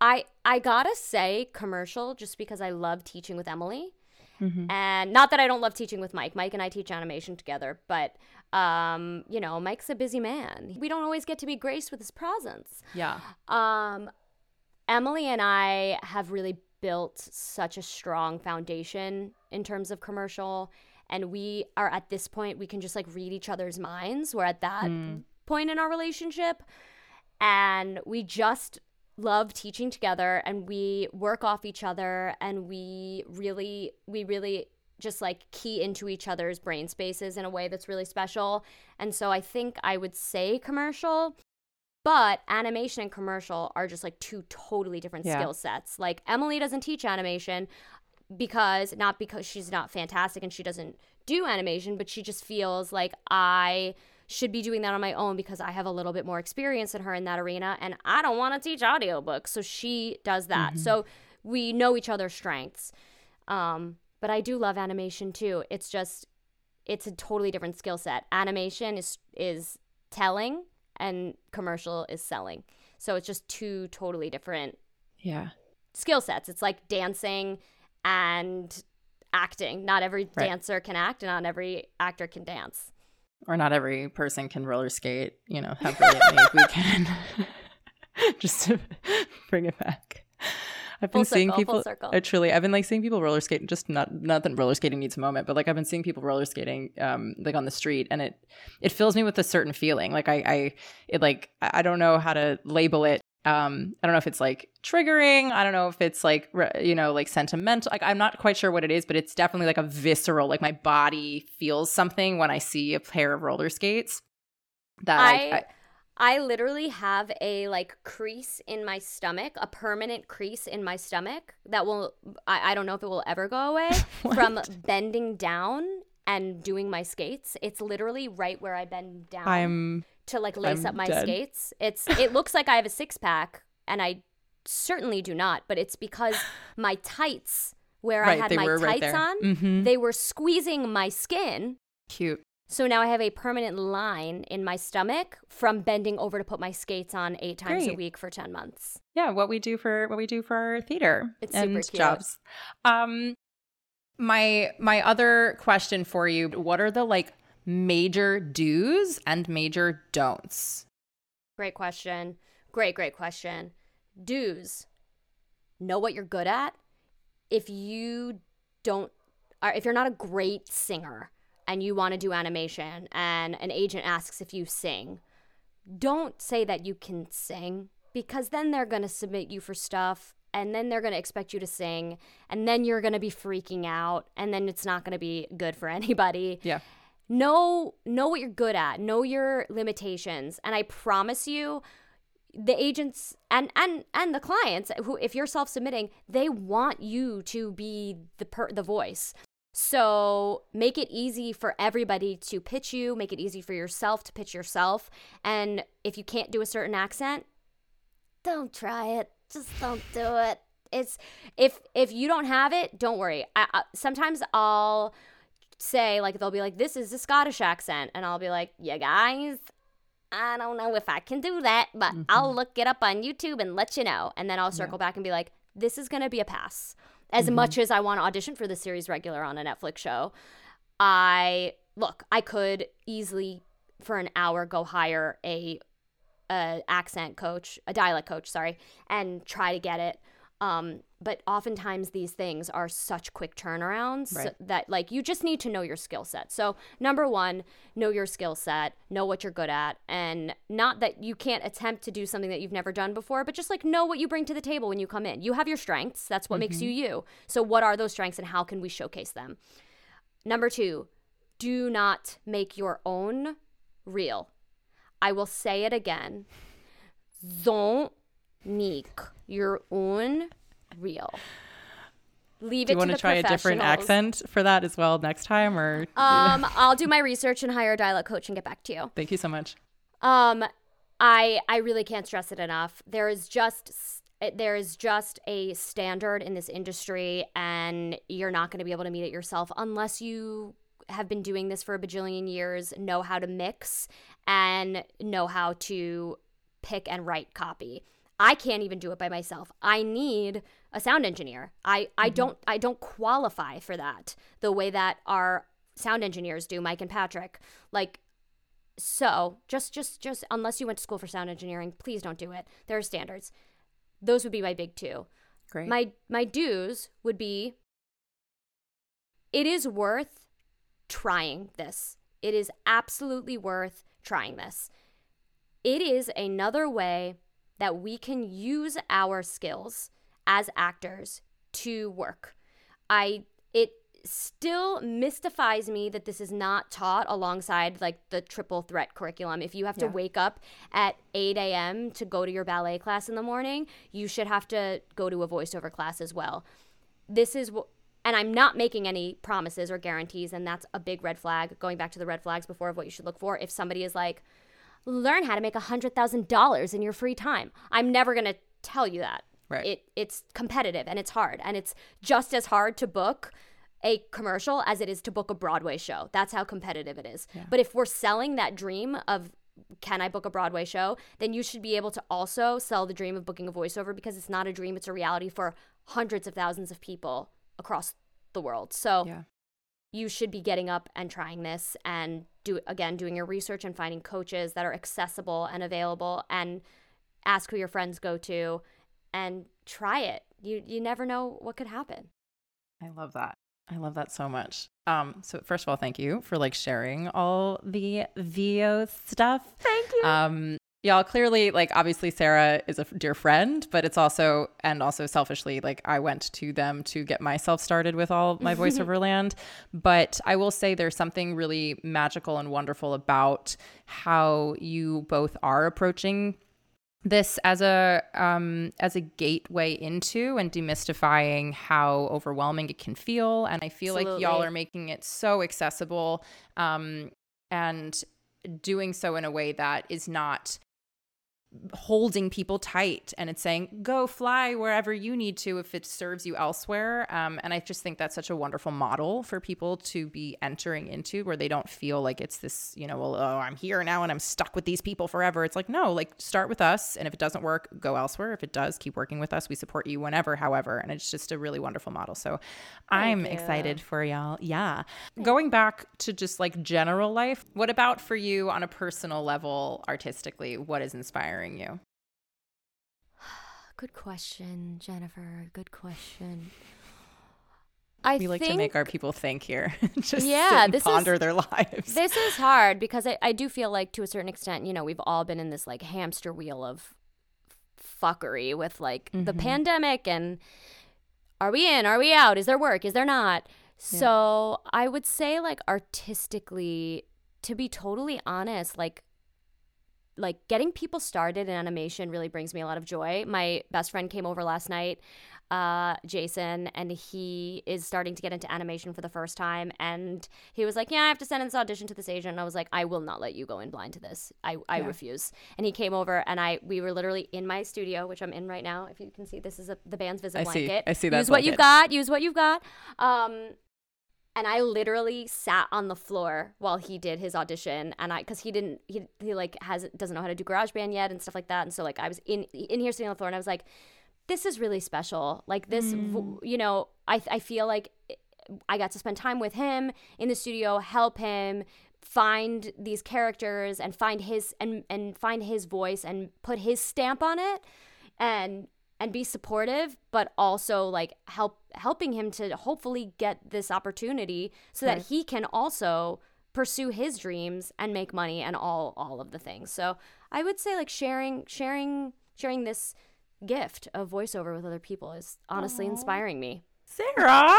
I I gotta say commercial just because I love teaching with Emily, Mhm. and not that I don't love teaching with Mike. Mike and I teach animation together, but um, you know, Mike's a busy man. We don't always get to be graced with his presence. Yeah. Um, Emily and I have really built such a strong foundation in terms of commercial. And we are at this point, we can just like read each other's minds. We're at that hmm. point in our relationship. And we just love teaching together and we work off each other and we really, we really just like key into each other's brain spaces in a way that's really special. And so I think I would say commercial, but animation and commercial are just like two totally different Yeah. skill sets. Like Emily doesn't teach animation because not because she's not fantastic and she doesn't do animation, but she just feels like I should be doing that on my own because I have a little bit more experience than her in that arena and I don't want to teach audiobooks. So she does that. So we know each other's strengths. Um, but I do love animation too. It's just it's a totally different skill set. Animation is is telling and commercial is selling. So it's just two totally different Yeah. skill sets. It's like dancing and acting. Not every Right. dancer can act and not every actor can dance. Or not every person can roller skate, you know, have brilliant weekend. Just to bring it back. I've been Full seeing circle, full people circle. uh, truly I've been like seeing people roller skate just not not that roller skating needs a moment, but like I've been seeing people roller skating um like on the street and it it fills me with a certain feeling. Like I I it like I don't know how to label it. Um I don't know if it's like triggering, I don't know if it's like you know like sentimental. Like I'm not quite sure what it is, but it's definitely like a visceral like my body feels something when I see a pair of roller skates. That I, I, I literally have a like crease in my stomach, a permanent crease in my stomach that will I, I don't know if it will ever go away from bending down and doing my skates. It's literally right where I bend down I'm to like lace I'm up my dead. skates. It's it looks like I have a six pack and I certainly do not, but it's because my tights where right, I had my right tights there. on, Mhm. they were squeezing my skin. Cute. So now I have a permanent line in my stomach from bending over to put my skates on eight times a week for 10 months. yeah what we do for what we do for our theater It's and jobs um my my other question for you what are the like major do's and major don'ts Great question. Great, great question. Do's. Know what you're good at. If you don't, or if you're not a great singer and you want to do animation and an agent asks if you sing, don't say that you can sing because then they're going to submit you for stuff and then they're going to expect you to sing and then you're going to be freaking out and then it's not going to be good for anybody. Yeah. Know know what you're good at. Know your limitations and i promise you the agents and and and the clients who if you're self-submitting they want you to be the per, the voice So make it easy for everybody to pitch you, make it easy for yourself to pitch yourself. And if you can't do a certain accent, don't try it. Just don't do it. It's if if you don't have it, don't worry. I, I, sometimes I'll say like they'll be like this is a Scottish accent and I'll be like, "Yeah, guys, I don't know if I can do that, but mm-hmm. I'll look it up on YouTube and let you know." And then I'll circle yeah. back and be like, "This is going to be a pass." As mm-hmm. much as I want to audition for the series regular on a Netflix show, I look, I could easily for an hour go hire a, a accent coach, a dialect coach, sorry, and try to get it. Um, but oftentimes these things are such quick turnarounds right. that like you just need to know your skill set. So number one, know your skill set, know what you're good at, and not that you can't attempt to do something that you've never done before, but just like know what you bring to the table when you come in. You have your strengths. That's what mm-hmm. makes you you. So what are those strengths and how can we showcase them? Number two, do not make your own reel. I will say it again. Don't make your own reel. Leave do you want to try a different accent for that as well next time, or um, I'll do my research and hire a dialect coach and get back to you. Thank you so much. Um, I I really can't stress it enough. There is just there is just a standard in this industry, and you're not going to be able to meet it yourself unless you have been doing this for a bajillion years, know how to mix, and know how to pick and write copy. I can't even do it by myself. I need a sound engineer. I, mm-hmm. I don't I don't qualify for that the way that our sound engineers do, Mike and Patrick. Like so, just just just unless you went to school for sound engineering, please don't do it. There are standards. Those would be my big two. Great. My my do's would be it is worth trying this. It is absolutely worth trying this. It is another way that we can use our skills as actors to work. I it still mystifies me that this is not taught alongside like the triple threat curriculum. If you have to yeah. wake up at 8 a.m. to go to your ballet class in the morning, you should have to go to a voiceover class as well. This is what and I'm not making any promises or guarantees, and that's a big red flag. Going back to the red flags before of what you should look for. If somebody is like, learn how to make $100,000 in your free time. I'm never going to tell you that. Right. It it's competitive and it's hard and it's just as hard to book a commercial as it is to book a Broadway show. That's how competitive it is. Yeah. But if we're selling that dream of can I book a Broadway show, then you should be able to also sell the dream of booking a voiceover because it's not a dream, it's a reality for hundreds of thousands of people across the world. So yeah you should be getting up and trying this and do again doing your research and finding coaches that are accessible and available and ask who your friends go to and try it. You you never know what could happen. I love that. I love that so much. Um, so first of all, thank you for like sharing all the VO stuff. Thank you. Um, y'all clearly like obviously sara is a dear friend but it's also and also selfishly like i went to them to get myself started with all my voiceover land but i will say there's something really magical and wonderful about how you both are approaching this as a um, as a gateway into and demystifying how overwhelming it can feel and i feel Absolutely. like y'all are making it so accessible um, and doing so in a way that is not holding people tight and it's saying go fly wherever you need to if it serves you elsewhere. Um, and i just think that's such a wonderful model for people to be entering into where they don't feel like it's this you know well oh i'm here now and i'm stuck with these people forever. It's like no like start with us and if it doesn't work go elsewhere. If it does keep working with us. We support you whenever however and it's just a really wonderful model. So i'm excited for y'all. Yeah. Going back to just like general life what about for you on a personal level artistically what is inspiring inspiring you? Good question, Jennifer. Good question. I we like to make our people think here, just yeah, this ponder is, their lives. This is hard because I, I do feel like to a certain extent, you know, we've all been in this like hamster wheel of fuckery with like mm-hmm. the pandemic and are we in? Are we out? Is there work? Is there not? Yeah. So I would say like artistically, to be totally honest, like like getting people started in animation really brings me a lot of joy. My best friend came over last night uh, Jason, and he is starting to get into animation for the first time. And he was like, "Yeah, I have to send in this audition to this agent." And I was like, "I will not let you go in blind to this. I, I yeah. refuse." And he came over, and I we were literally in my studio, which I'm in right now. If you can see, this is a, the band's visit I blanket. See, I see that. Use blanket. what you've got. Use what you've got. Um, and I literally sat on the floor while he did his audition, and I because he didn't he he like has doesn't know how to do GarageBand yet and stuff like that, and so like I was in in here sitting on the floor, and I was like this is really special. Like this, mm. you know, I I feel like I got to spend time with him in the studio, help him find these characters and find his and and find his voice and put his stamp on it and and be supportive but also like help helping him to hopefully get this opportunity so right. that he can also pursue his dreams and make money and all all of the things so i would say like sharing sharing sharing this gift of voiceover with other people is honestly Aww. inspiring me. Sara,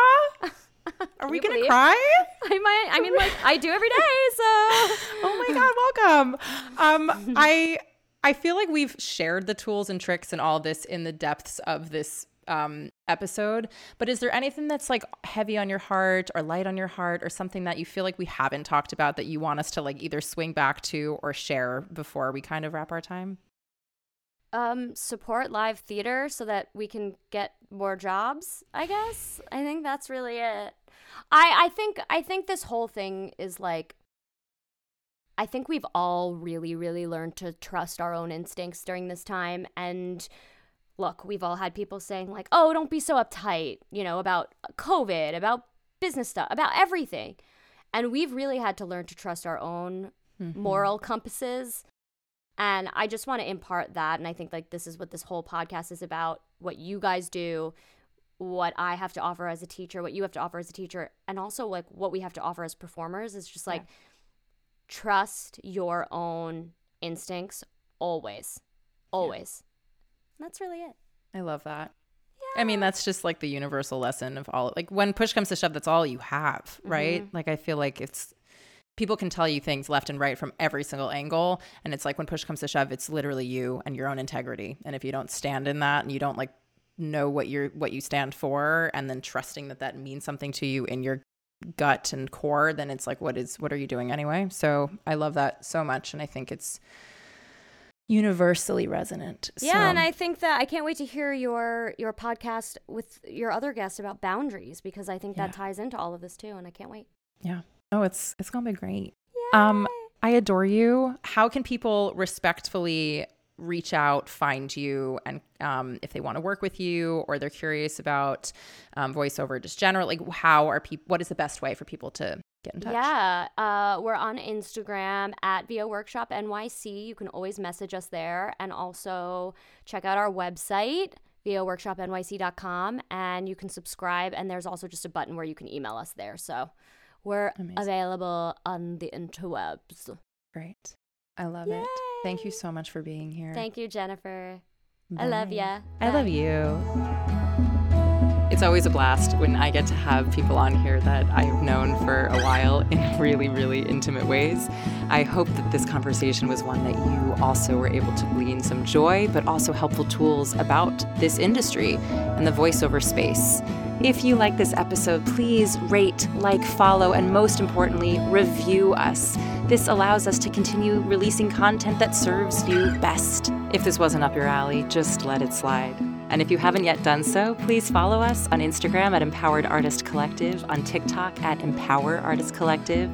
are we gonna believe? cry? I might. I mean, like I do every day. So. oh my god, welcome. Um, I I feel like we've shared the tools and tricks and all this in the depths of this um, episode. But is there anything that's like heavy on your heart or light on your heart or something that you feel like we haven't talked about that you want us to like either swing back to or share before we kind of wrap our time? um, support live theater so that we can get more jobs. I guess I think that's really it. I I think I think this whole thing is like. I think we've all really, really learned to trust our own instincts during this time. And look, we've all had people saying, like, oh, don't be so uptight, you know, about COVID, about business stuff, about everything. And we've really had to learn to trust our own mm-hmm. moral compasses and I just want to impart that. And I think like this is what this whole podcast is about what you guys do, what I have to offer as a teacher, what you have to offer as a teacher, and also like what we have to offer as performers is just like yeah. Trust your own instincts always. Always. Yeah. That's really it. I love that. Yeah. I mean, that's just like the universal lesson of all. Like when push comes to shove, that's all you have, right? Mm-hmm. Like I feel like it's people can tell you things left and right from every single angle and it's like when push comes to shove it's literally you and your own integrity and if you don't stand in that and you don't like know what you're what you stand for and then trusting that that means something to you in your gut and core then it's like what is what are you doing anyway so i love that so much and i think it's universally resonant. Yeah, so. and I think that I can't wait to hear your your podcast with your other guest about boundaries because I think yeah. that ties into all of this too, and I can't wait. Yeah. Oh, it's it's gonna be great. Yay. Um, I adore you. How can people respectfully reach out, find you, and um, if they want to work with you or they're curious about um, voiceover just generally, like how are people? What is the best way for people to get in touch? Yeah, uh, we're on Instagram at VO Workshop NYC. You can always message us there, and also check out our website voworkshopnyc.com and you can subscribe and there's also just a button where you can email us there so we're Amazing. available on the interwebs. Great. I love Yay. it. Thank you so much for being here. Thank you, Jennifer. Bye. I love ya. I love you. It's always a blast when I get to have people on here that I've known for a while in really, really intimate ways. I hope that this conversation was one that you also were able to glean some joy, but also helpful tools about this industry and the voiceover space. If you like this episode, please rate, like, follow, and most importantly, review us. This allows us to continue releasing content that serves you best. If this wasn't up your alley, just let it slide. And if you haven't yet done so, please follow us on Instagram at Empowered Artist Collective, on TikTok at Empower Artist Collective,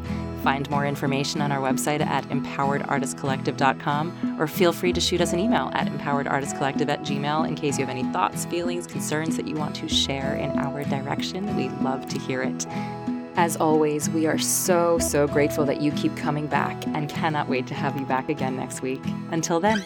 Find more information on our website at empoweredartistcollective.com or feel free to shoot us an email at empoweredartistcollective at gmail in case you have any thoughts, feelings, concerns that you want to share in our direction. We'd love to hear it. As always, we are so, so grateful that you keep coming back and cannot wait to have you back again next week. Until then.